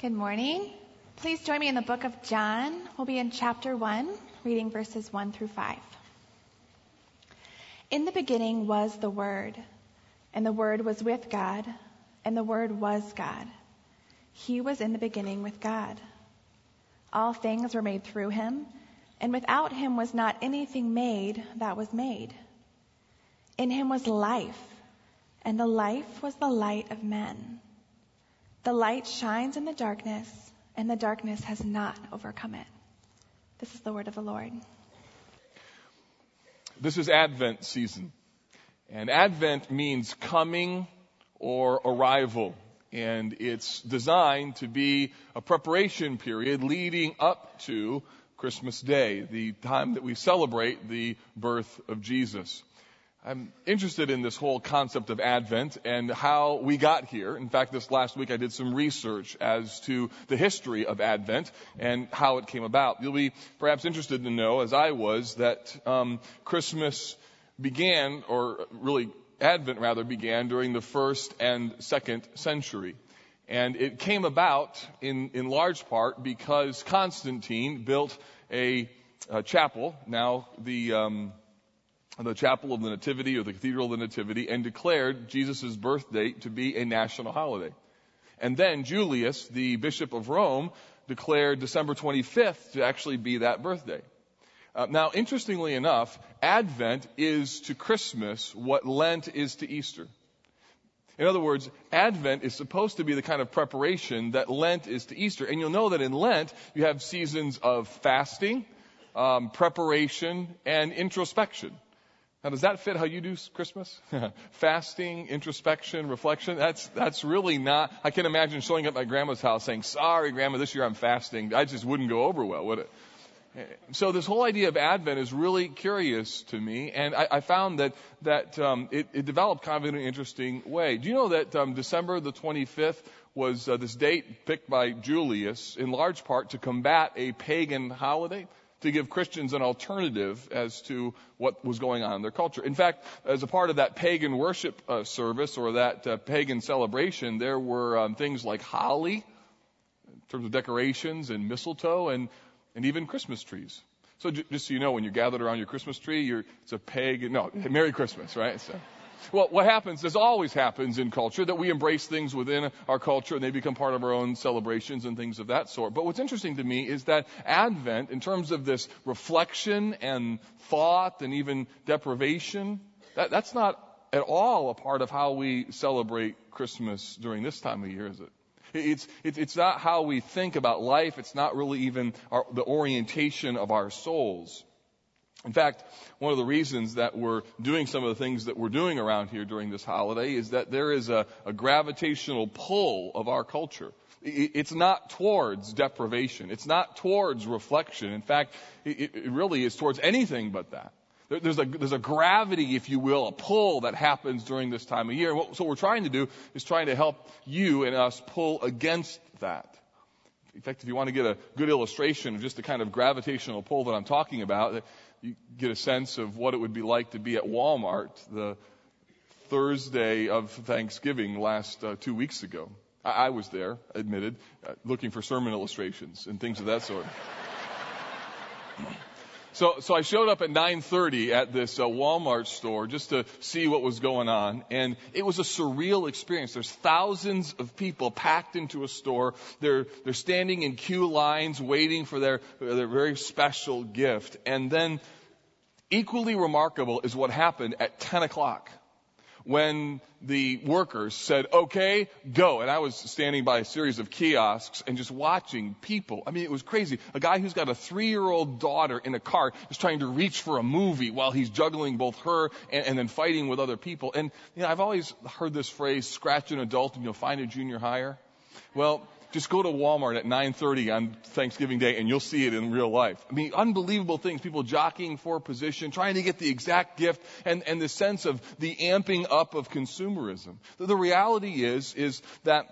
Good morning. Please join me in the book of John. We'll be in chapter 1, reading verses 1 through 5. In the beginning was the Word, and the Word was with God, and the Word was God. He was in the beginning with God. All things were made through him, and without him was not anything made that was made. In him was life, and the life was the light of men. The light shines in the darkness, and the darkness has not overcome it. This is the word of the Lord. This is Advent season. And Advent means coming or arrival. And it's designed to be a preparation period leading up to Christmas Day, the time that we celebrate the birth of Jesus. I'm interested in this whole concept of Advent and how we got here. In fact, this last week I did some research as to the history of Advent and how it came about. You'll be perhaps interested to know, as I was, that um, Christmas began, or really Advent rather, began during the first and second century. And it came about in, in large part because Constantine built a, a chapel, now the um, the chapel of the Nativity or the Cathedral of the Nativity and declared Jesus' birth date to be a national holiday. And then Julius, the Bishop of Rome, declared December 25th to actually be that birthday. Uh, now, interestingly enough, Advent is to Christmas what Lent is to Easter. In other words, Advent is supposed to be the kind of preparation that Lent is to Easter. And you'll know that in Lent, you have seasons of fasting, um, preparation, and introspection. Now, does that fit how you do Christmas? Fasting, introspection, reflection? That's, that's really not, I can't imagine showing up at my grandma's house saying, sorry, grandma, this year I'm fasting. I just wouldn't go over well, would it? So this whole idea of Advent is really curious to me, and I, I found that that um, it, it, developed kind of in an interesting way. Do you know that um, December the 25th was uh, this date picked by Julius in large part to combat a pagan holiday? To give Christians an alternative as to what was going on in their culture. In fact, as a part of that pagan worship uh, service or that uh, pagan celebration, there were um, things like holly, in terms of decorations, and mistletoe, and, and even Christmas trees. So j- just so you know, when you're gathered around your Christmas tree, you're, it's a pagan, no, Merry Christmas, right? So. Well, what happens, this always happens in culture, that we embrace things within our culture and they become part of our own celebrations and things of that sort. But what's interesting to me is that Advent, in terms of this reflection and thought and even deprivation, that, that's not at all a part of how we celebrate Christmas during this time of year, is it? It's, it's, not how we think about life. It's not really even our, the orientation of our souls. In fact, one of the reasons that we're doing some of the things that we're doing around here during this holiday is that there is a, a gravitational pull of our culture. It's not towards deprivation. It's not towards reflection. In fact, it, it really is towards anything but that. There's a, there's a gravity, if you will, a pull that happens during this time of year. And what, so what we're trying to do is trying to help you and us pull against that. In fact, if you want to get a good illustration of just the kind of gravitational pull that I'm talking about, you get a sense of what it would be like to be at Walmart the Thursday of Thanksgiving last uh, two weeks ago. I, I was there, admitted, uh, looking for sermon illustrations and things of that sort. So, so I showed up at 9:30 at this uh, Walmart store just to see what was going on, and it was a surreal experience. There's thousands of people packed into a store. They're they're standing in queue lines waiting for their their very special gift, and then equally remarkable is what happened at 10 o'clock when the workers said, okay, go. And I was standing by a series of kiosks and just watching people. I mean, it was crazy. A guy who's got a three year old daughter in a car is trying to reach for a movie while he's juggling both her and, and then fighting with other people. And, you know, I've always heard this phrase, scratch an adult and you'll find a junior higher. Well, just go to Walmart at 9:30 on Thanksgiving Day and you'll see it in real life. I mean, unbelievable things. People jockeying for position, trying to get the exact gift, and, and the sense of the amping up of consumerism. The reality is, is that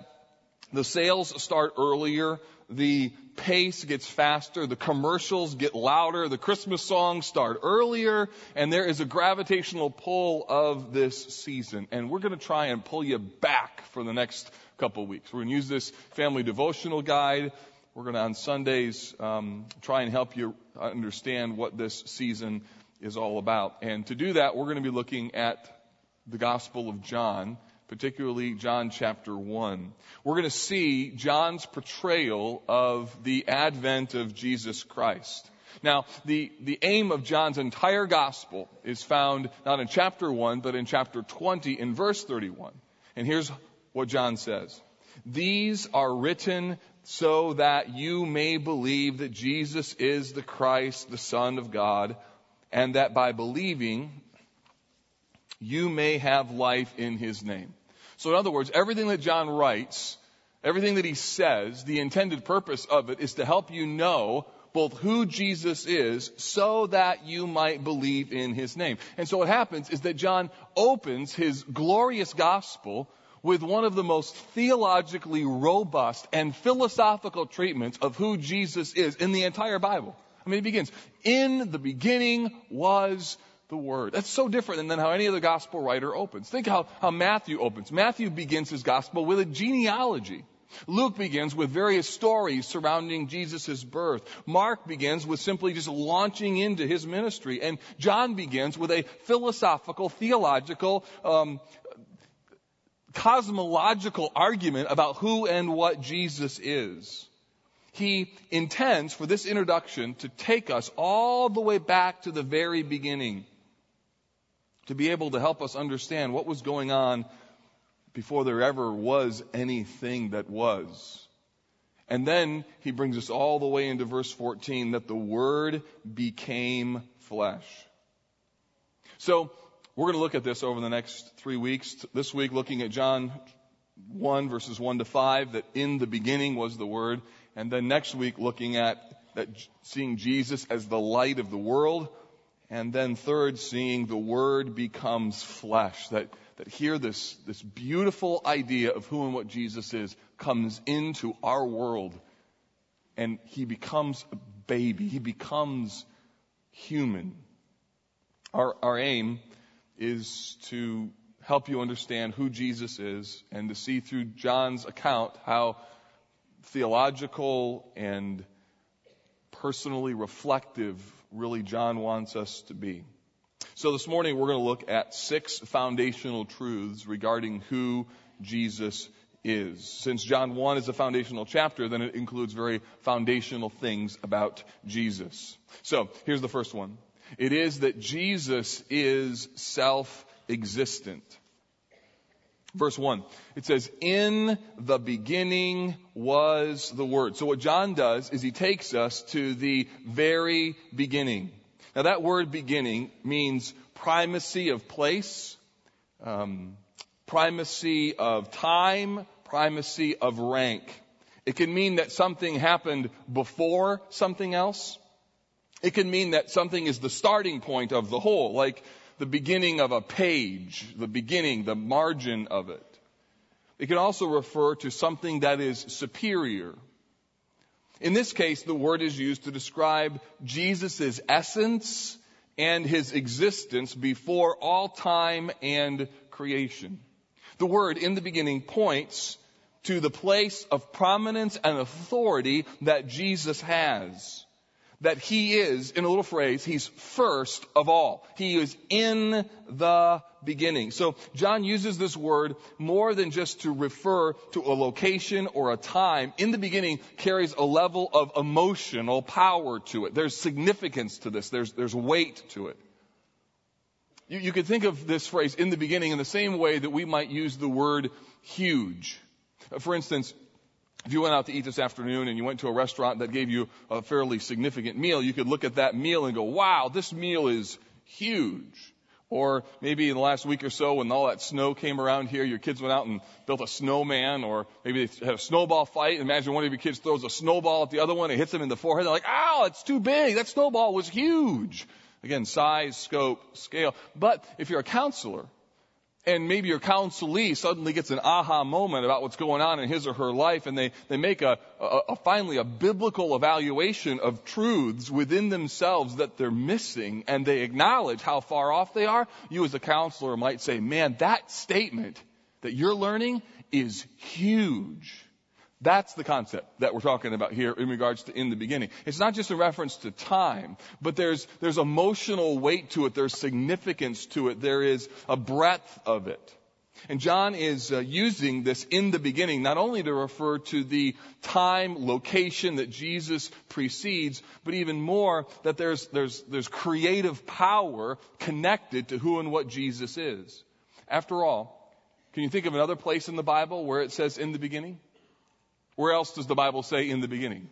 The sales start earlier. The pace gets faster. The commercials get louder. The Christmas songs start earlier. And there is a gravitational pull of this season. And we're going to try and pull you back for the next couple weeks. We're going to use this family devotional guide. We're going to, on Sundays, um, try and help you understand what this season is all about. And to do that, we're going to be looking at the Gospel of John particularly John chapter 1. We're going to see John's portrayal of the advent of Jesus Christ. Now, the, the aim of John's entire gospel is found not in chapter 1, but in chapter 20 in verse 31. And here's what John says. These are written so that you may believe that Jesus is the Christ, the Son of God, and that by believing you may have life in his name. So in other words, everything that John writes, everything that he says, the intended purpose of it is to help you know both who Jesus is so that you might believe in his name. And so what happens is that John opens his glorious gospel with one of the most theologically robust and philosophical treatments of who Jesus is in the entire Bible. I mean, it begins, in the beginning was the Word. That's so different than how any other gospel writer opens. Think how, how Matthew opens. Matthew begins his gospel with a genealogy. Luke begins with various stories surrounding Jesus' birth. Mark begins with simply just launching into his ministry. And John begins with a philosophical, theological, um, cosmological argument about who and what Jesus is he intends for this introduction to take us all the way back to the very beginning to be able to help us understand what was going on before there ever was anything that was. And then he brings us all the way into verse 14 that the Word became flesh. So, we're going to look at this over the next three weeks. This week, looking at John 1 verses 1 to 5, that in the beginning was the Word. And then next week, looking at that, seeing Jesus as the light of the world. And then third, seeing the Word becomes flesh. That, that here this, this beautiful idea of who and what Jesus is comes into our world. And He becomes a baby. He becomes human. Our, our aim is to help you understand who Jesus is and to see through John's account how theological and personally reflective really John wants us to be. So this morning we're going to look at six foundational truths regarding who Jesus is. Since John 1 is a foundational chapter, then it includes very foundational things about Jesus. So here's the first one. It is that Jesus is self-existent. Verse 1. It says, In the beginning was the Word. So what John does is he takes us to the very beginning. Now that word beginning means primacy of place, um, primacy of time, primacy of rank. It can mean that something happened before something else. It can mean that something is the starting point of the whole, like the beginning of a page, the beginning, the margin of it. It can also refer to something that is superior. In this case, the word is used to describe Jesus' essence and his existence before all time and creation. The word in the beginning points to the place of prominence and authority that Jesus has that he is, in a little phrase, he's first of all. He is in the beginning. So John uses this word more than just to refer to a location or a time. In the beginning carries a level of emotional power to it. There's significance to this. There's, there's weight to it. You, you could think of this phrase in the beginning in the same way that we might use the word huge. For instance, if you went out to eat this afternoon and you went to a restaurant that gave you a fairly significant meal, you could look at that meal and go, wow, this meal is huge. Or maybe in the last week or so when all that snow came around here, your kids went out and built a snowman or maybe they had a snowball fight. Imagine one of your kids throws a snowball at the other one and hits them in the forehead. They're like, ow, it's too big. That snowball was huge. Again, size, scope, scale. But if you're a counselor and maybe your counselee suddenly gets an aha moment about what's going on in his or her life and they, they make a, a, a, finally a biblical evaluation of truths within themselves that they're missing and they acknowledge how far off they are, you as a counselor might say, man, that statement that you're learning is huge. That's the concept that we're talking about here in regards to in the beginning. It's not just a reference to time, but there's, there's emotional weight to it. There's significance to it. There is a breadth of it. And John is uh, using this in the beginning not only to refer to the time, location that Jesus precedes, but even more that there's, there's, there's creative power connected to who and what Jesus is. After all, can you think of another place in the Bible where it says in the beginning? Where else does the Bible say in the beginning?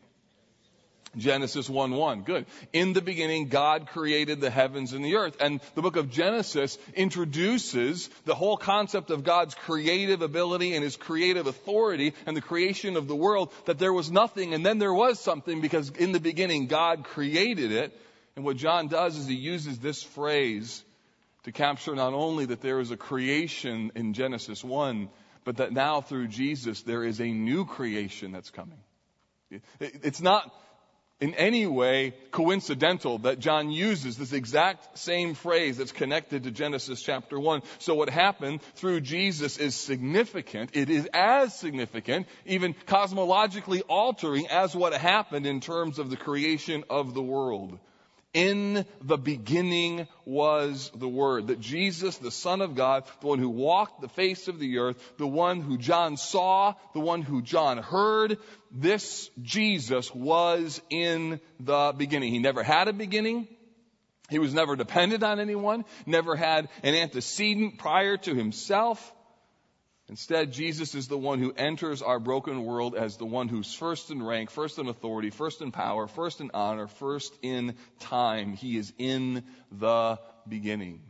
Genesis 1 1. Good. In the beginning, God created the heavens and the earth. And the book of Genesis introduces the whole concept of God's creative ability and his creative authority and the creation of the world, that there was nothing and then there was something because in the beginning, God created it. And what John does is he uses this phrase to capture not only that there is a creation in Genesis 1, but that now through Jesus there is a new creation that's coming. It's not in any way coincidental that John uses this exact same phrase that's connected to Genesis chapter 1. So what happened through Jesus is significant. It is as significant, even cosmologically altering as what happened in terms of the creation of the world. In the beginning was the Word. That Jesus, the Son of God, the one who walked the face of the earth, the one who John saw, the one who John heard, this Jesus was in the beginning. He never had a beginning. He was never dependent on anyone, never had an antecedent prior to himself. Instead, Jesus is the one who enters our broken world as the one who's first in rank, first in authority, first in power, first in honor, first in time. He is in the beginning.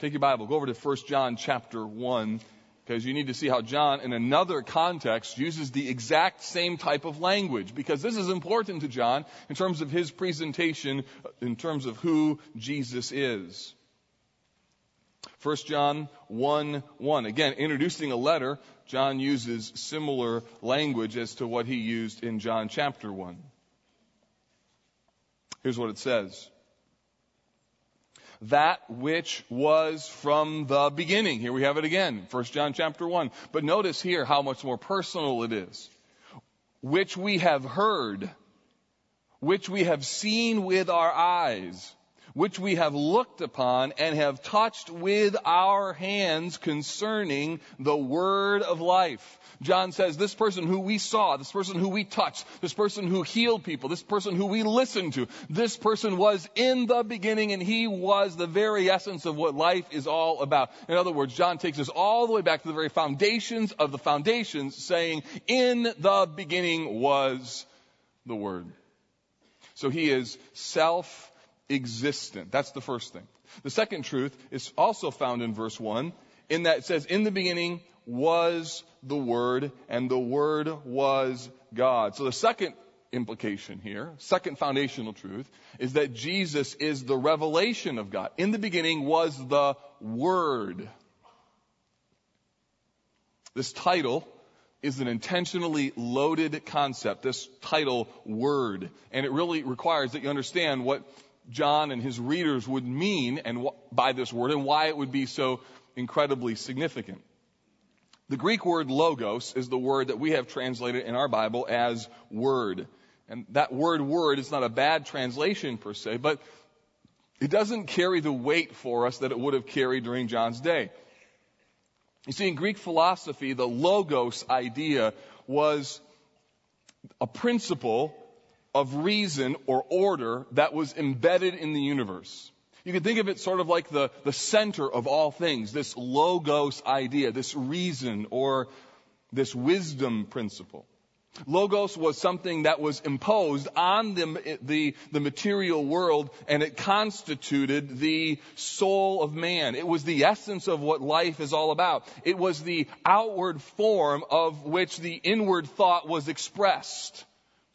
Take your Bible, go over to 1 John chapter 1, because you need to see how John, in another context, uses the exact same type of language, because this is important to John in terms of his presentation, in terms of who Jesus is. 1 John 1 1. Again, introducing a letter, John uses similar language as to what he used in John chapter 1. Here's what it says. That which was from the beginning. Here we have it again. 1 John chapter 1. But notice here how much more personal it is. Which we have heard, which we have seen with our eyes which we have looked upon and have touched with our hands concerning the word of life. John says this person who we saw, this person who we touched, this person who healed people, this person who we listened to, this person was in the beginning and he was the very essence of what life is all about. In other words, John takes us all the way back to the very foundations of the foundations saying, in the beginning was the word. So he is self existent. That's the first thing. The second truth is also found in verse 1 in that it says, In the beginning was the Word, and the Word was God. So the second implication here, second foundational truth, is that Jesus is the revelation of God. In the beginning was the Word. This title is an intentionally loaded concept, this title, Word. And it really requires that you understand what John and his readers would mean and by this word and why it would be so incredibly significant. The Greek word logos is the word that we have translated in our Bible as word. And that word word is not a bad translation per se, but it doesn't carry the weight for us that it would have carried during John's day. You see, in Greek philosophy, the logos idea was a principle of reason or order that was embedded in the universe. You can think of it sort of like the, the center of all things, this logos idea, this reason or this wisdom principle. Logos was something that was imposed on the, the, the, material world and it constituted the soul of man. It was the essence of what life is all about. It was the outward form of which the inward thought was expressed.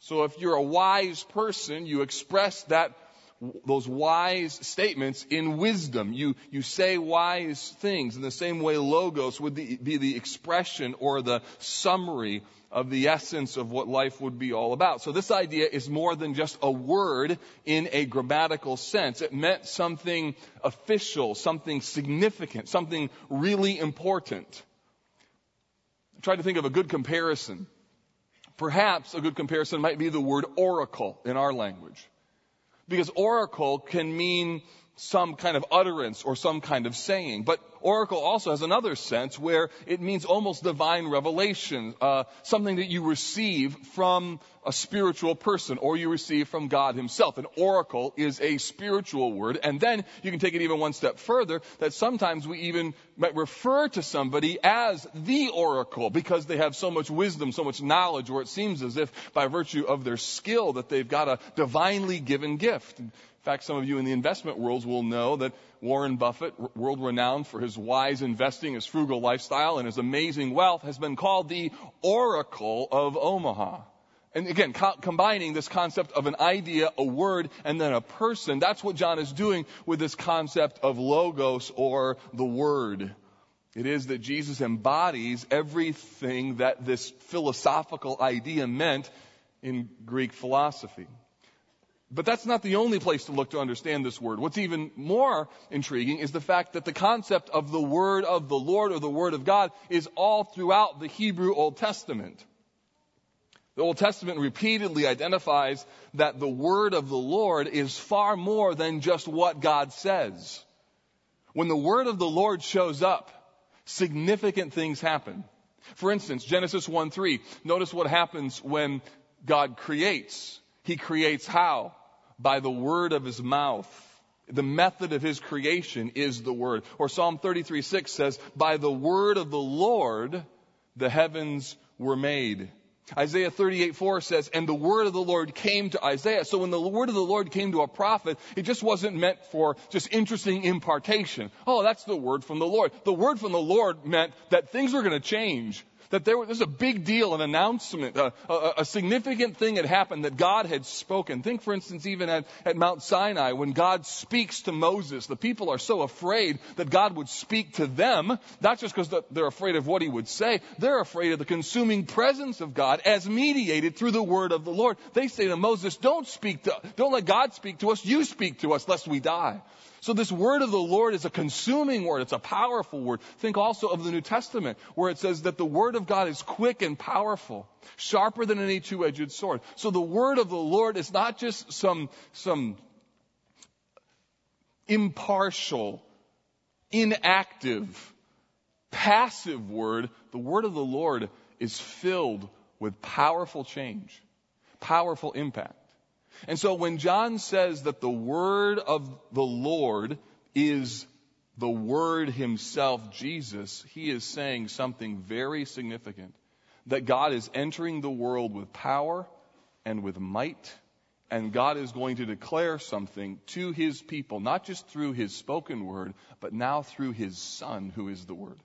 So if you're a wise person, you express that those wise statements in wisdom. You, you say wise things in the same way logos would be the expression or the summary of the essence of what life would be all about. So this idea is more than just a word in a grammatical sense. It meant something official, something significant, something really important. I to think of a good comparison. Perhaps a good comparison might be the word oracle in our language. Because oracle can mean some kind of utterance or some kind of saying. But oracle also has another sense where it means almost divine revelation, uh, something that you receive from a spiritual person or you receive from God himself. An oracle is a spiritual word. And then you can take it even one step further that sometimes we even might refer to somebody as the oracle because they have so much wisdom, so much knowledge, or it seems as if by virtue of their skill that they've got a divinely given gift. In fact, some of you in the investment worlds will know that Warren Buffett, world renowned for his wise investing, his frugal lifestyle, and his amazing wealth, has been called the Oracle of Omaha. And again, co- combining this concept of an idea, a word, and then a person, that's what John is doing with this concept of logos or the word. It is that Jesus embodies everything that this philosophical idea meant in Greek philosophy. But that's not the only place to look to understand this word. What's even more intriguing is the fact that the concept of the word of the Lord or the word of God is all throughout the Hebrew Old Testament. The Old Testament repeatedly identifies that the word of the Lord is far more than just what God says. When the word of the Lord shows up, significant things happen. For instance, Genesis 1 3, notice what happens when God creates. He creates how? By the word of his mouth. The method of his creation is the word. Or Psalm 33 6 says, by the word of the Lord, the heavens were made. Isaiah 38 4 says, and the word of the Lord came to Isaiah. So when the word of the Lord came to a prophet, it just wasn't meant for just interesting impartation. Oh, that's the word from the Lord. The word from the Lord meant that things were going to change that there was a big deal, an announcement, a, a, a, significant thing had happened that God had spoken. Think, for instance, even at, at Mount Sinai, when God speaks to Moses, the people are so afraid that God would speak to them, not just because they're afraid of what he would say, they're afraid of the consuming presence of God as mediated through the word of the Lord. They say to Moses, don't speak to, don't let God speak to us, you speak to us, lest we die. So this word of the Lord is a consuming word. It's a powerful word. Think also of the New Testament where it says that the word of God is quick and powerful, sharper than any two-edged sword. So the word of the Lord is not just some, some impartial, inactive, passive word. The word of the Lord is filled with powerful change, powerful impact. And so when John says that the word of the Lord is the word himself, Jesus, he is saying something very significant. That God is entering the world with power and with might, and God is going to declare something to his people, not just through his spoken word, but now through his son, who is the word.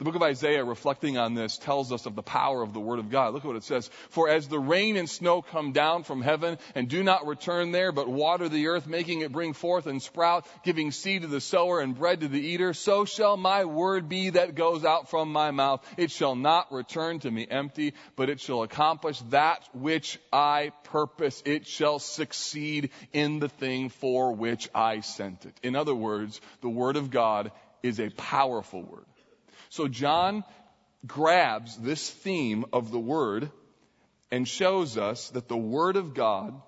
The book of Isaiah, reflecting on this, tells us of the power of the Word of God. Look at what it says. For as the rain and snow come down from heaven and do not return there, but water the earth, making it bring forth and sprout, giving seed to the sower and bread to the eater, so shall my word be that goes out from my mouth. It shall not return to me empty, but it shall accomplish that which I purpose. It shall succeed in the thing for which I sent it. In other words, the Word of God is a powerful Word. So John grabs this theme of the Word and shows us that the Word of God,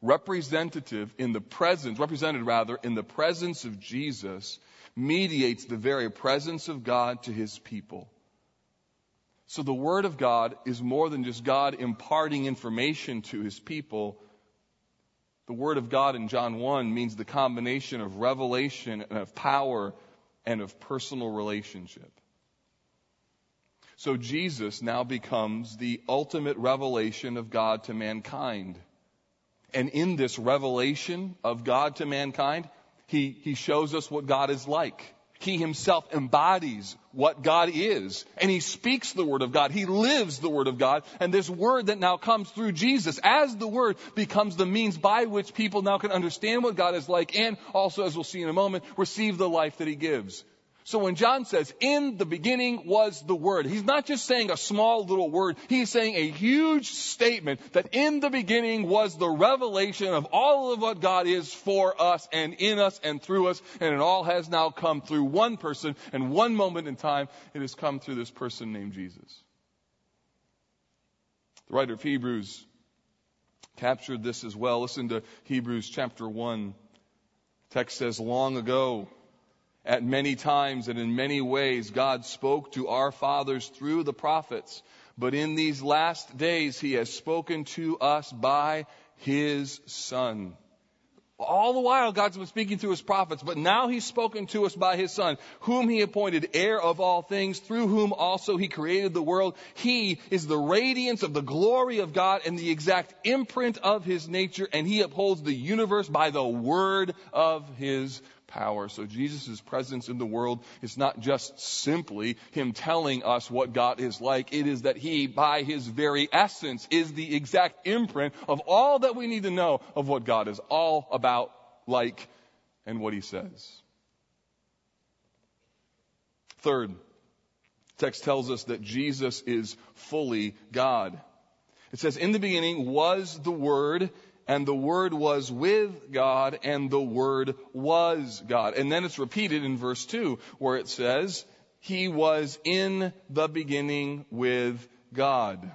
representative in the presence, represented rather in the presence of Jesus, mediates the very presence of God to His people. So the Word of God is more than just God imparting information to His people. The Word of God in John 1 means the combination of revelation and of power and of personal relationship. So Jesus now becomes the ultimate revelation of God to mankind. And in this revelation of God to mankind, he, he shows us what God is like. He himself embodies what God is. And he speaks the word of God. He lives the word of God. And this word that now comes through Jesus as the word becomes the means by which people now can understand what God is like and also, as we'll see in a moment, receive the life that he gives. So when John says, in the beginning was the Word, he's not just saying a small little word, he's saying a huge statement that in the beginning was the revelation of all of what God is for us and in us and through us, and it all has now come through one person and one moment in time. It has come through this person named Jesus. The writer of Hebrews captured this as well. Listen to Hebrews chapter 1. The text says, long ago, at many times and in many ways, God spoke to our fathers through the prophets. But in these last days, He has spoken to us by His Son. All the while, God's been speaking through His prophets, but now He's spoken to us by His Son, whom He appointed heir of all things, through whom also He created the world. He is the radiance of the glory of God and the exact imprint of His nature, and He upholds the universe by the word of His power. So Jesus' presence in the world is not just simply Him telling us what God is like. It is that He, by His very essence, is the exact imprint of all that we need to know of what God is all about, like, and what He says. Third, text tells us that Jesus is fully God. It says, in the beginning was the Word, and the Word was with God, and the Word was God. And then it's repeated in verse 2, where it says, He was in the beginning with God.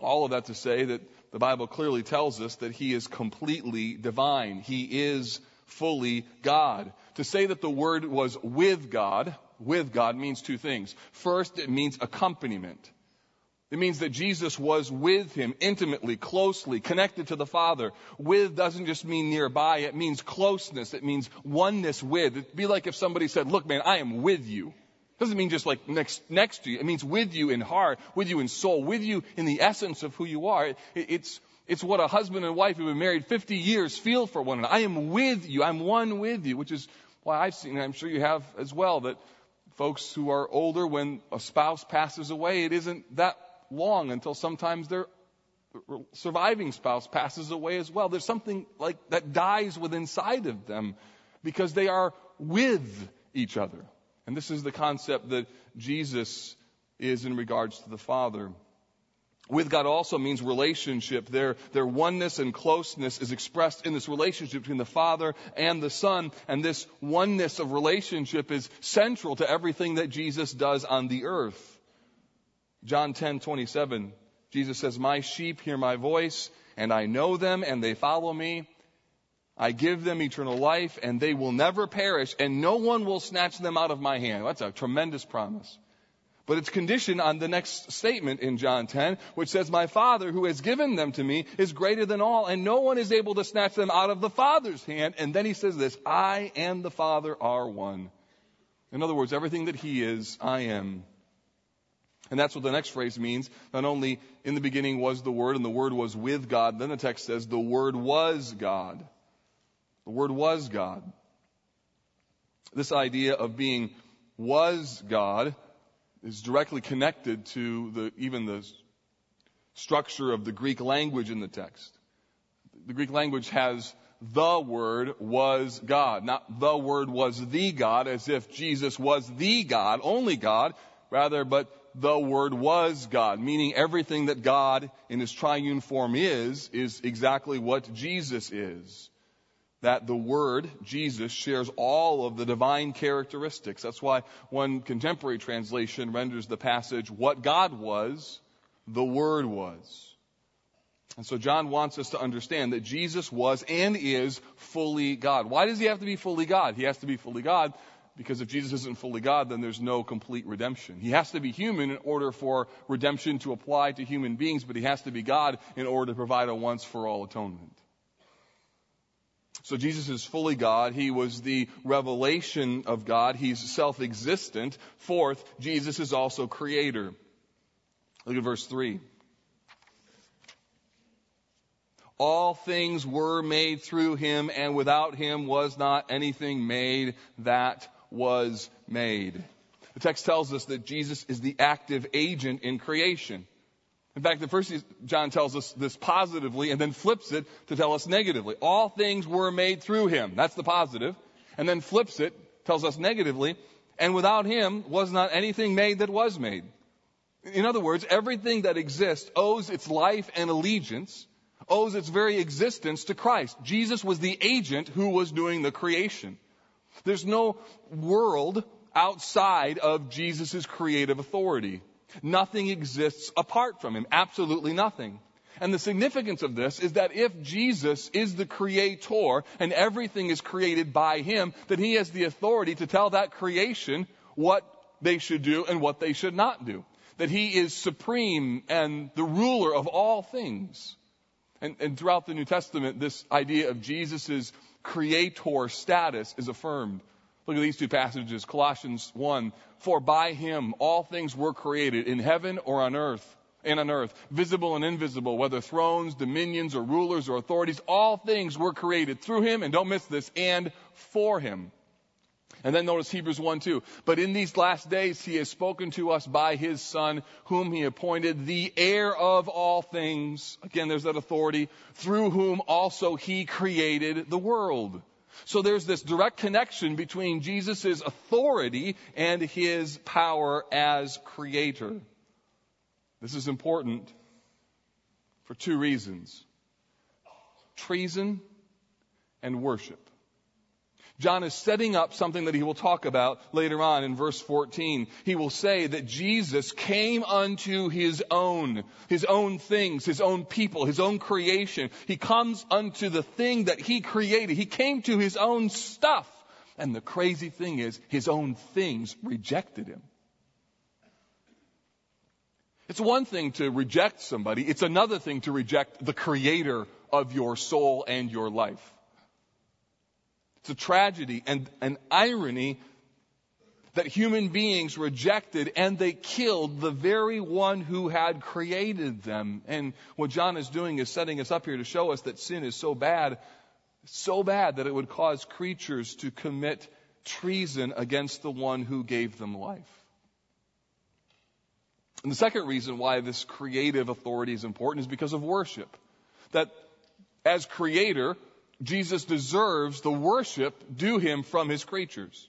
All of that to say that the Bible clearly tells us that He is completely divine. He is fully God. To say that the Word was with God, with God means two things. First, it means accompaniment. It means that Jesus was with him intimately, closely, connected to the Father. With doesn't just mean nearby, it means closeness. It means oneness with. It'd be like if somebody said, look man, I am with you. It doesn't mean just like next, next to you. It means with you in heart, with you in soul, with you in the essence of who you are. It, it's, it's what a husband and wife who've been married 50 years feel for one another. I am with you. I'm one with you, which is why I've seen, and I'm sure you have as well, that folks who are older, when a spouse passes away, it isn't that long until sometimes their surviving spouse passes away as well. There's something like that dies within inside of them because they are with each other. And this is the concept that Jesus is in regards to the Father. With God also means relationship. Their, their oneness and closeness is expressed in this relationship between the Father and the Son. And this oneness of relationship is central to everything that Jesus does on the earth. John 10, 27, Jesus says, My sheep hear my voice, and I know them, and they follow me. I give them eternal life, and they will never perish, and no one will snatch them out of my hand. That's a tremendous promise. But it's conditioned on the next statement in John 10, which says, My Father who has given them to me is greater than all, and no one is able to snatch them out of the Father's hand. And then he says this, I and the Father are one. In other words, everything that he is, I am. And that's what the next phrase means. Not only in the beginning was the Word and the Word was with God, then the text says the Word was God. The Word was God. This idea of being was God is directly connected to the, even the structure of the Greek language in the text. The Greek language has the Word was God, not the Word was the God, as if Jesus was the God, only God, rather, but the Word was God, meaning everything that God in His triune form is, is exactly what Jesus is. That the Word, Jesus, shares all of the divine characteristics. That's why one contemporary translation renders the passage, what God was, the Word was. And so John wants us to understand that Jesus was and is fully God. Why does he have to be fully God? He has to be fully God because if Jesus isn't fully God, then there's no complete redemption. He has to be human in order for redemption to apply to human beings, but he has to be God in order to provide a once for all atonement. So Jesus is fully God. He was the revelation of God. He's self-existent. Fourth, Jesus is also creator. Look at verse 3. All things were made through him, and without him was not anything made that was made. The text tells us that Jesus is the active agent in creation. In fact, the first John tells us this positively and then flips it to tell us negatively. All things were made through him. That's the positive. And then flips it, tells us negatively, and without him was not anything made that was made. In other words, everything that exists owes its life and allegiance, owes its very existence to Christ. Jesus was the agent who was doing the creation. There's no world outside of Jesus' creative authority. Nothing exists apart from him. Absolutely nothing. And the significance of this is that if Jesus is the creator and everything is created by him, then he has the authority to tell that creation what they should do and what they should not do. That he is supreme and the ruler of all things. And, and throughout the New Testament, this idea of Jesus' creator status is affirmed. Look at these two passages. Colossians 1. For by him all things were created in heaven or on earth and on earth, visible and invisible, whether thrones, dominions, or rulers or authorities, all things were created through him, and don't miss this, and for him. And then notice Hebrews 1 2. But in these last days he has spoken to us by his Son, whom he appointed the heir of all things. Again, there's that authority, through whom also he created the world. So there's this direct connection between Jesus' authority and his power as creator. This is important for two reasons treason and worship. John is setting up something that he will talk about later on in verse 14. He will say that Jesus came unto his own, his own things, his own people, his own creation. He comes unto the thing that he created. He came to his own stuff. And the crazy thing is, his own things rejected him. It's one thing to reject somebody. It's another thing to reject the creator of your soul and your life. It's a tragedy and an irony that human beings rejected and they killed the very one who had created them. And what John is doing is setting us up here to show us that sin is so bad, so bad that it would cause creatures to commit treason against the one who gave them life. And the second reason why this creative authority is important is because of worship. That as creator, Jesus deserves the worship due him from his creatures.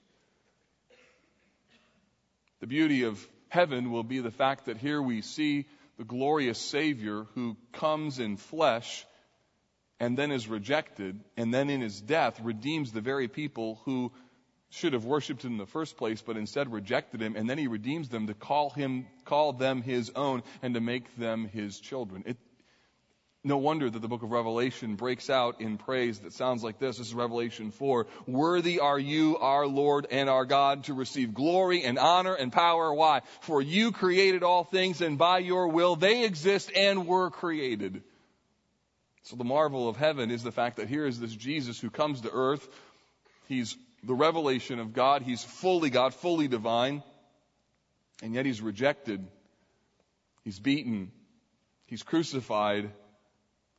The beauty of heaven will be the fact that here we see the glorious Savior who comes in flesh and then is rejected, and then in his death redeems the very people who should have worshipped him in the first place, but instead rejected him, and then he redeems them to call him, call them his own, and to make them his children. It, no wonder that the book of Revelation breaks out in praise that sounds like this. This is Revelation 4. Worthy are you, our Lord and our God, to receive glory and honor and power. Why? For you created all things and by your will they exist and were created. So the marvel of heaven is the fact that here is this Jesus who comes to earth. He's the revelation of God. He's fully God, fully divine. And yet he's rejected. He's beaten. He's crucified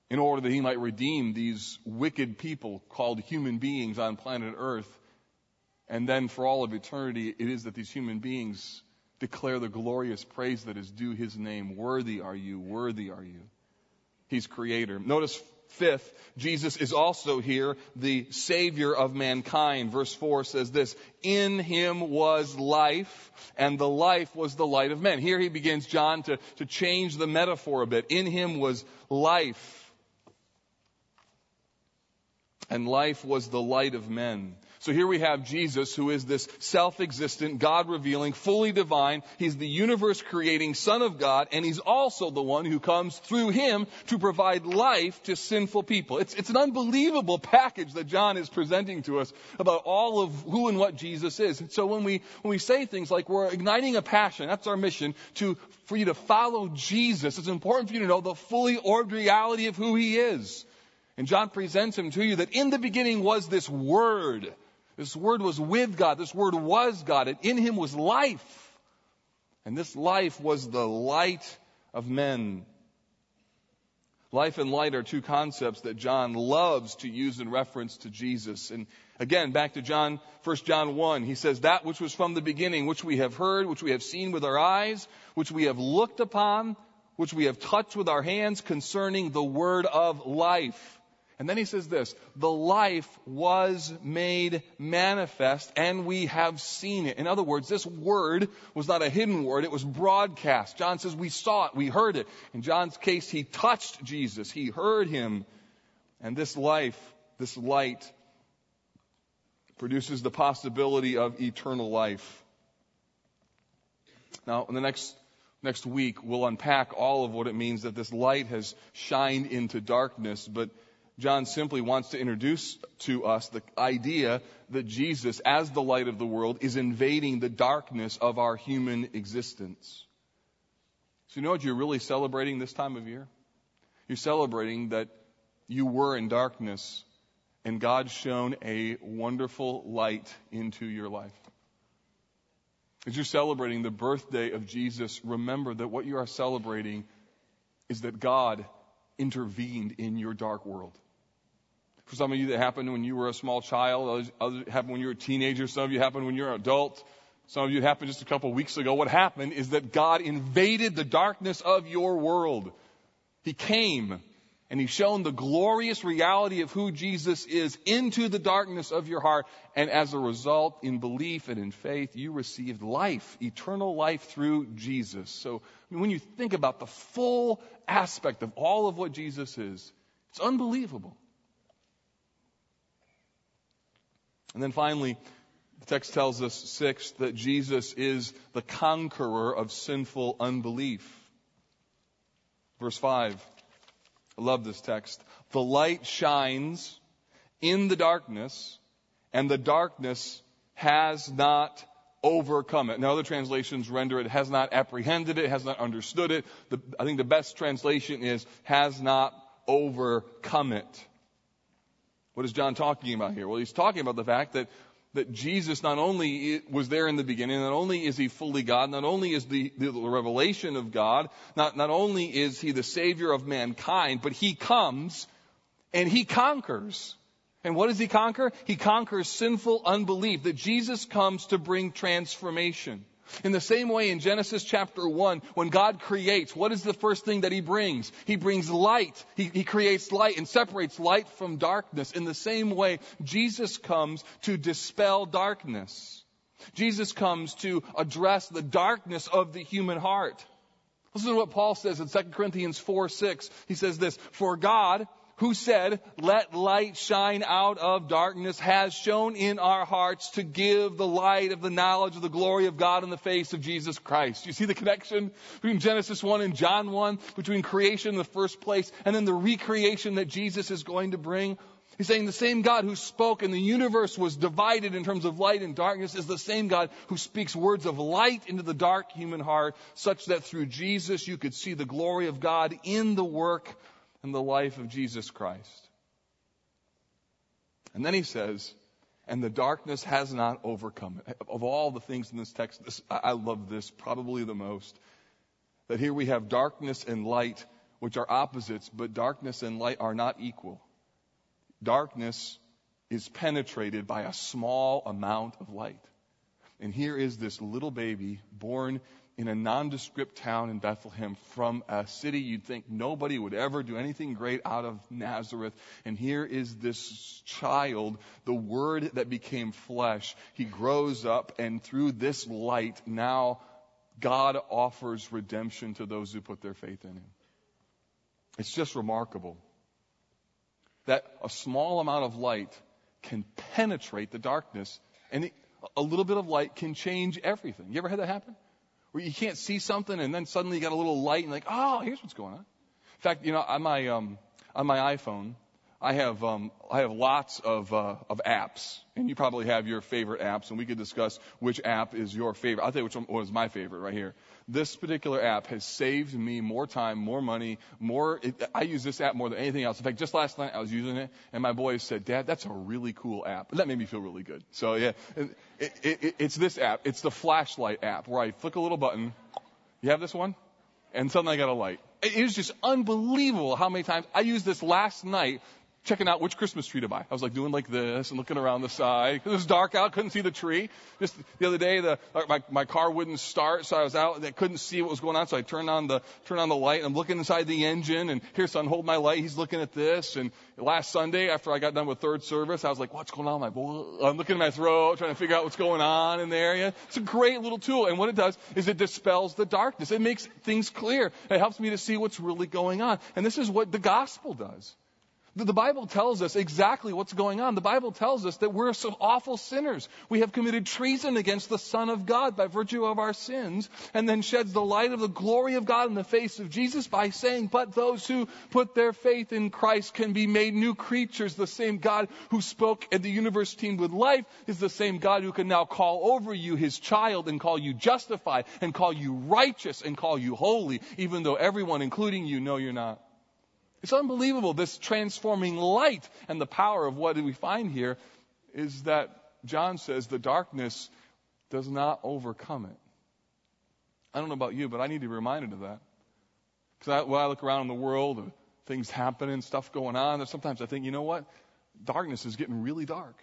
in order that he might redeem these wicked people called human beings on planet Earth. And then for all of eternity, it is that these human beings declare the glorious praise that is due his name. Worthy are you, worthy are you. He's creator. Notice fifth, Jesus is also here the savior of mankind. Verse 4 says this, in him was life, and the life was the light of men. Here he begins, John, to, to change the metaphor a bit. In him was life and life was the light of men. So here we have Jesus, who is this self-existent, God-revealing, fully divine. He's the universe-creating Son of God, and He's also the one who comes through Him to provide life to sinful people. It's, it's an unbelievable package that John is presenting to us about all of who and what Jesus is. And so when we, when we say things like we're igniting a passion, that's our mission, to, for you to follow Jesus, it's important for you to know the fully orbed reality of who He is. And John presents him to you that in the beginning was this Word. This Word was with God. This Word was God. And in Him was life. And this life was the light of men. Life and light are two concepts that John loves to use in reference to Jesus. And again, back to John, 1 John 1, he says, that which was from the beginning, which we have heard, which we have seen with our eyes, which we have looked upon, which we have touched with our hands concerning the word of life. And then he says this, the life was made manifest and we have seen it. In other words, this word was not a hidden word, it was broadcast. John says we saw it, we heard it. In John's case, he touched Jesus, he heard him. And this life, this light, produces the possibility of eternal life. Now, in the next next week, we'll unpack all of what it means that this light has shined into darkness, but John simply wants to introduce to us the idea that Jesus, as the light of the world, is invading the darkness of our human existence. So, you know what you're really celebrating this time of year? You're celebrating that you were in darkness and God shone a wonderful light into your life. As you're celebrating the birthday of Jesus, remember that what you are celebrating is that God intervened in your dark world. For some of you, that happened when you were a small child. Others, happened when you were a teenager. Some of you happened when you're an adult. Some of you, happened just a couple weeks ago. What happened is that God invaded the darkness of your world. He came and He shone the glorious reality of who Jesus is into the darkness of your heart. And as a result, in belief and in faith, you received life, eternal life through Jesus. So when you think about the full aspect of all of what Jesus is, it's unbelievable. And then finally, the text tells us, sixth, that Jesus is the conqueror of sinful unbelief. Verse 5. I love this text. The light shines in the darkness, and the darkness has not overcome it. Now, other translations render it has not apprehended it, has not understood it. The, I think the best translation is has not overcome it. What is John talking about here? Well, he's talking about the fact that, that Jesus not only was there in the beginning, not only is he fully God, not only is the, the revelation of God, not, not only is he the Savior of mankind, but he comes and he conquers. And what does he conquer? He conquers sinful unbelief, that Jesus comes to bring transformation. In the same way, in Genesis chapter 1, when God creates, what is the first thing that He brings? He brings light. He, he, creates light and separates light from darkness. In the same way, Jesus comes to dispel darkness. Jesus comes to address the darkness of the human heart. Listen to what Paul says in 2 Corinthians 4 6. He says this, For God, who said, let light shine out of darkness, has shone in our hearts to give the light of the knowledge of the glory of God in the face of Jesus Christ. You see the connection between Genesis 1 and John 1, between creation in the first place and then the recreation that Jesus is going to bring? He's saying the same God who spoke and the universe was divided in terms of light and darkness is the same God who speaks words of light into the dark human heart such that through Jesus you could see the glory of God in the work and the life of Jesus Christ. And then he says, and the darkness has not overcome it. Of all the things in this text, this, I love this probably the most. That here we have darkness and light, which are opposites, but darkness and light are not equal. Darkness is penetrated by a small amount of light. And here is this little baby born in a nondescript town in Bethlehem from a city you'd think nobody would ever do anything great out of Nazareth. And here is this child, the Word that became flesh. He grows up, and through this light, now God offers redemption to those who put their faith in Him. It's just remarkable that a small amount of light can penetrate the darkness, and a little bit of light can change everything. You ever had that happen? Where you can't see something and then suddenly you got a little light and like, oh, here's what's going on. In fact, you know, on my um, on my iPhone, I have um, I have lots of uh, of apps, and you probably have your favorite apps, and we could discuss which app is your favorite. I'll tell you which one was my favorite right here. This particular app has saved me more time, more money, more. It, I use this app more than anything else. In fact, just last night I was using it, and my boys said, "Dad, that's a really cool app." That made me feel really good. So yeah, it, it, it, it's this app. It's the flashlight app where I flick a little button. You have this one, and suddenly I got a light. it is just unbelievable how many times I used this last night checking out which Christmas tree to buy. I was like doing like this and looking around the side. It was dark out, couldn't see the tree. Just the other day, the, uh, my, my car wouldn't start, so I was out, and I couldn't see what was going on, so I turned on the, turned on the light, and I'm looking inside the engine, and here's son, hold my light, he's looking at this, and last Sunday, after I got done with third service, I was like, what's going on my? I'm looking at my throat, trying to figure out what's going on in the area. It's a great little tool, and what it does is it dispels the darkness. It makes things clear. It helps me to see what's really going on. And this is what the gospel does. The Bible tells us exactly what's going on. The Bible tells us that we're so awful sinners. We have committed treason against the Son of God by virtue of our sins, and then sheds the light of the glory of God in the face of Jesus by saying, But those who put their faith in Christ can be made new creatures. The same God who spoke and the universe teemed with life is the same God who can now call over you his child and call you justified and call you righteous and call you holy, even though everyone, including you, know you're not. It's unbelievable, this transforming light. And the power of what we find here is that John says the darkness does not overcome it. I don't know about you, but I need to be reminded of that. Because when I look around in the world, things happening, stuff going on, sometimes I think, you know what? Darkness is getting really dark.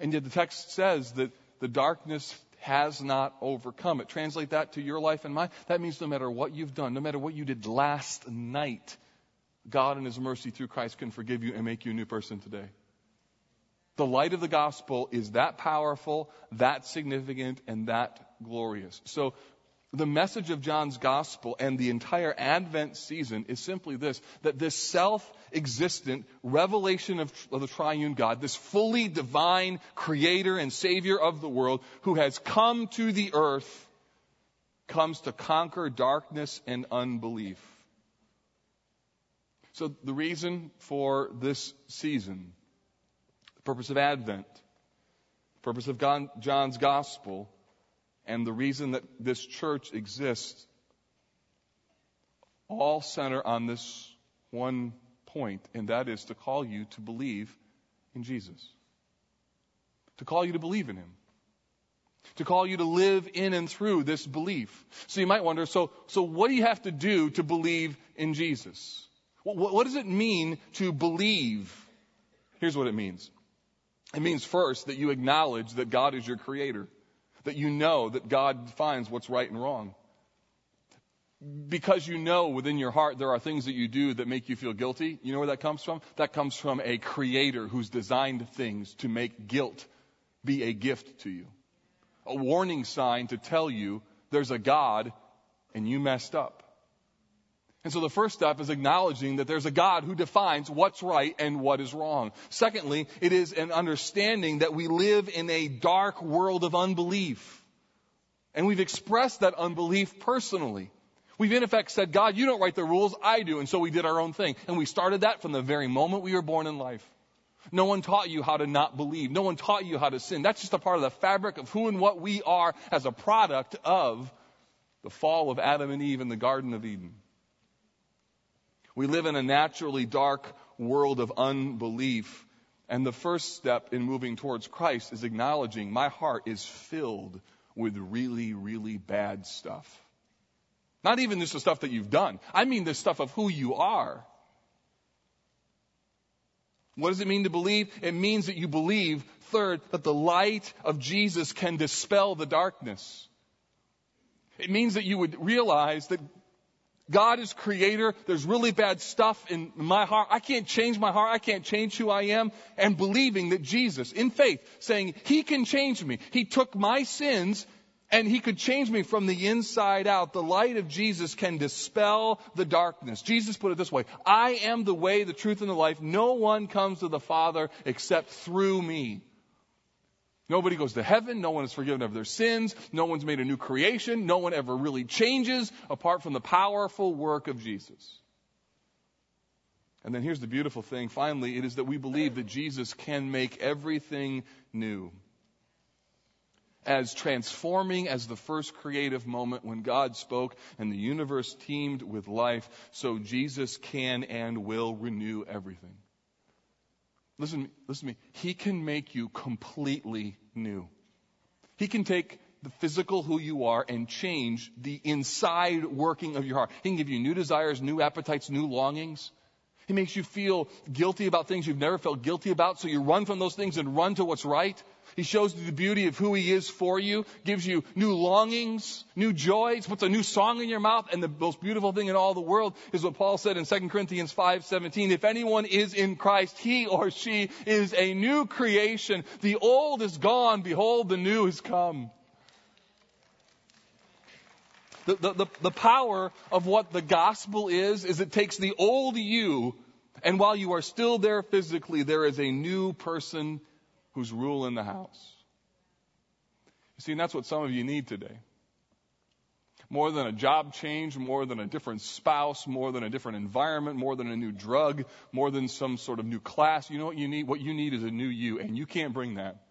And yet the text says that the darkness has not overcome it. Translate that to your life and mine. That means no matter what you've done, no matter what you did last night, God in His mercy through Christ can forgive you and make you a new person today. The light of the gospel is that powerful, that significant, and that glorious. So, the message of John's gospel and the entire Advent season is simply this that this self existent revelation of, of, the triune God, this fully divine creator and savior of the world who has come to the earth, comes to conquer darkness and unbelief. So, the reason for this season, the purpose of Advent, the purpose of John's Gospel, and the reason that this church exists all center on this one point, and that is to call you to believe in Jesus. To call you to believe in Him. To call you to live in and through this belief. So you might wonder, so, so what do you have to do to believe in Jesus? What, does it mean to believe? Here's what it means. It means first that you acknowledge that God is your creator, that you know that God defines what's right and wrong. Because you know within your heart there are things that you do that make you feel guilty. You know where that comes from? That comes from a creator who's designed things to make guilt be a gift to you. A warning sign to tell you there's a God and you messed up. And so the first step is acknowledging that there's a God who defines what's right and what is wrong. Secondly, it is an understanding that we live in a dark world of unbelief. And we've expressed that unbelief personally. We've in effect said, God, you don't write the rules, I do. And so we did our own thing. And we started that from the very moment we were born in life. No one taught you how to not believe. No one taught you how to sin. That's just a part of the fabric of who and what we are as a product of the fall of Adam and Eve in the Garden of Eden. We live in a naturally dark world of unbelief. And the first step in moving towards Christ is acknowledging my heart is filled with really, really bad stuff. Not even just the stuff that you've done. I mean the stuff of who you are. What does it mean to believe? It means that you believe, third, that the light of Jesus can dispel the darkness. It means that you would realize that God is creator. There's really bad stuff in my heart. I can't change my heart. I can't change who I am. And believing that Jesus, in faith, saying, He can change me. He took my sins and He could change me from the inside out. The light of Jesus can dispel the darkness. Jesus put it this way I am the way, the truth, and the life. No one comes to the Father except through me. Nobody goes to heaven. No one is forgiven of their sins. No one's made a new creation. No one ever really changes apart from the powerful work of Jesus. And then here's the beautiful thing. Finally, it is that we believe that Jesus can make everything new. As transforming as the first creative moment when God spoke and the universe teemed with life, so Jesus can and will renew everything. Listen, listen to me. He can make you completely new. He can take the physical who you are and change the inside working of your heart. He can give you new desires, new appetites, new longings. He makes you feel guilty about things you've never felt guilty about, so you run from those things and run to what's right. He shows you the beauty of who He is for you, gives you new longings, new joys, puts a new song in your mouth, and the most beautiful thing in all the world is what Paul said in 2 Corinthians 5:17. If anyone is in Christ, he or she is a new creation. The old is gone, behold, the new has come. The, the, the, the power of what the gospel is, is it takes the old you, and while you are still there physically, there is a new person who's ruling the house. You see, and that's what some of you need today. More than a job change, more than a different spouse, more than a different environment, more than a new drug, more than some sort of new class. You know what you need? What you need is a new you, and you can't bring that.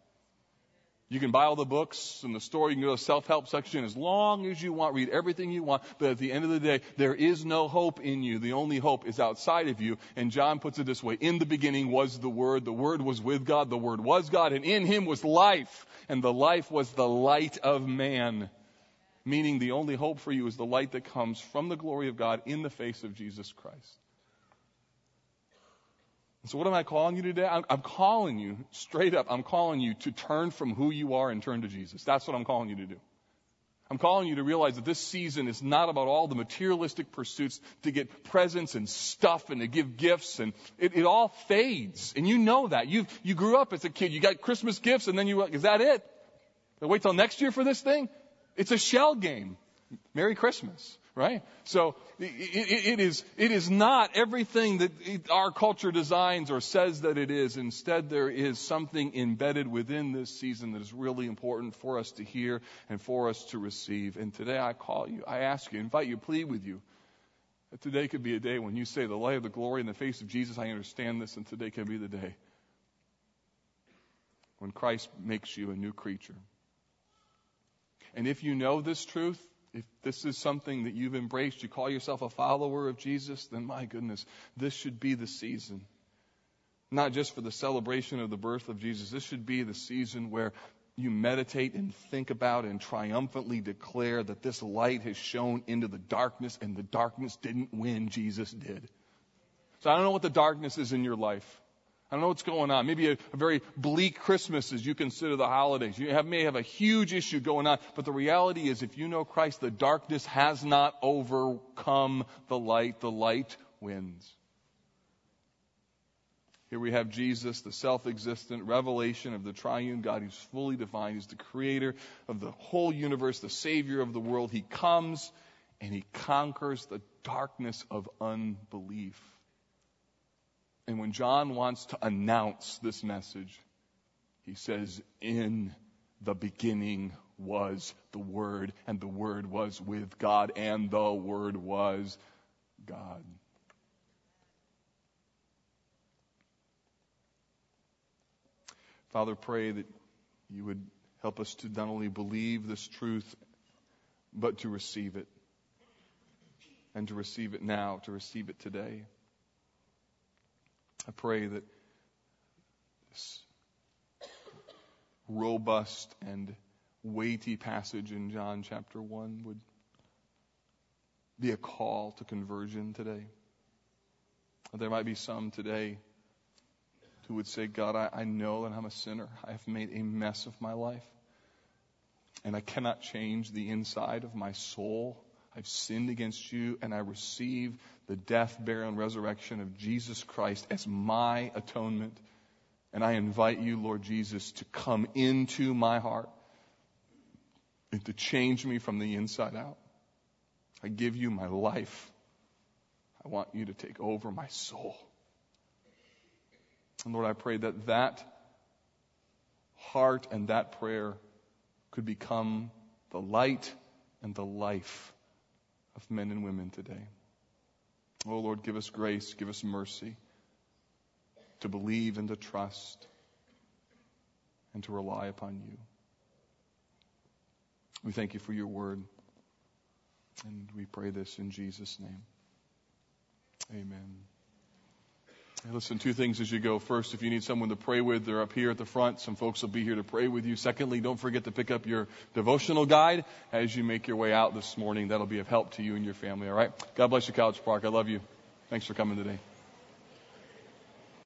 You can buy all the books in the store. You can go to the self-help section as long as you want. Read everything you want. But at the end of the day, there is no hope in you. The only hope is outside of you. And John puts it this way. In the beginning was the Word. The Word was with God. The Word was God. And in Him was life. And the life was the light of man. Meaning the only hope for you is the light that comes from the glory of God in the face of Jesus Christ. So what am I calling you today? I'm, I'm, calling you straight up. I'm calling you to turn from who you are and turn to Jesus. That's what I'm calling you to do. I'm calling you to realize that this season is not about all the materialistic pursuits to get presents and stuff and to give gifts and it, it all fades. And you know that. You you grew up as a kid. You got Christmas gifts and then you is that it? Wait till next year for this thing? It's a shell game. Merry Christmas right? So it, it, is, it is not everything that our culture designs or says that it is. Instead, there is something embedded within this season that is really important for us to hear and for us to receive. And today I call you, I ask you, invite you, plead with you. That today could be a day when you say, The light of the glory in the face of Jesus, I understand this, and today can be the day when Christ makes you a new creature. And if you know this truth, if this is something that you've embraced, you call yourself a follower of Jesus, then my goodness, this should be the season. Not just for the celebration of the birth of Jesus, this should be the season where you meditate and think about and triumphantly declare that this light has shone into the darkness and the darkness didn't win, Jesus did. So I don't know what the darkness is in your life. I don't know what's going on. Maybe a, a, very bleak Christmas as you consider the holidays. You have, may have a huge issue going on, but the reality is if you know Christ, the darkness has not overcome the light. The light wins. Here we have Jesus, the self-existent revelation of the triune God. who's fully divine. He's the creator of the whole universe, the savior of the world. He comes and he conquers the darkness of unbelief. And when John wants to announce this message, he says, In the beginning was the Word, and the Word was with God, and the Word was God. Father, pray that you would help us to not only believe this truth, but to receive it. And to receive it now, to receive it today. I pray that this robust and weighty passage in John chapter 1 would be a call to conversion today. There might be some today who would say, God, I, I know that I'm a sinner. I have made a mess of my life. And I cannot change the inside of my soul. I've sinned against you, and I receive the death, burial, and resurrection of Jesus Christ as my atonement. And I invite you, Lord Jesus, to come into my heart and to change me from the inside out. I give you my life. I want you to take over my soul. And Lord, I pray that that heart and that prayer could become the light and the life of men and women today. Oh Lord, give us grace, give us mercy to believe and to trust and to rely upon you. We thank you for your word. And we pray this in Jesus' name. Amen. Listen, two things as you go. First, if you need someone to pray with, they're up here at the front. Some folks will be here to pray with you. Secondly, don't forget to pick up your devotional guide as you make your way out this morning. That'll be of help to you and your family, all right? God bless you, College Park. I love you. Thanks for coming today.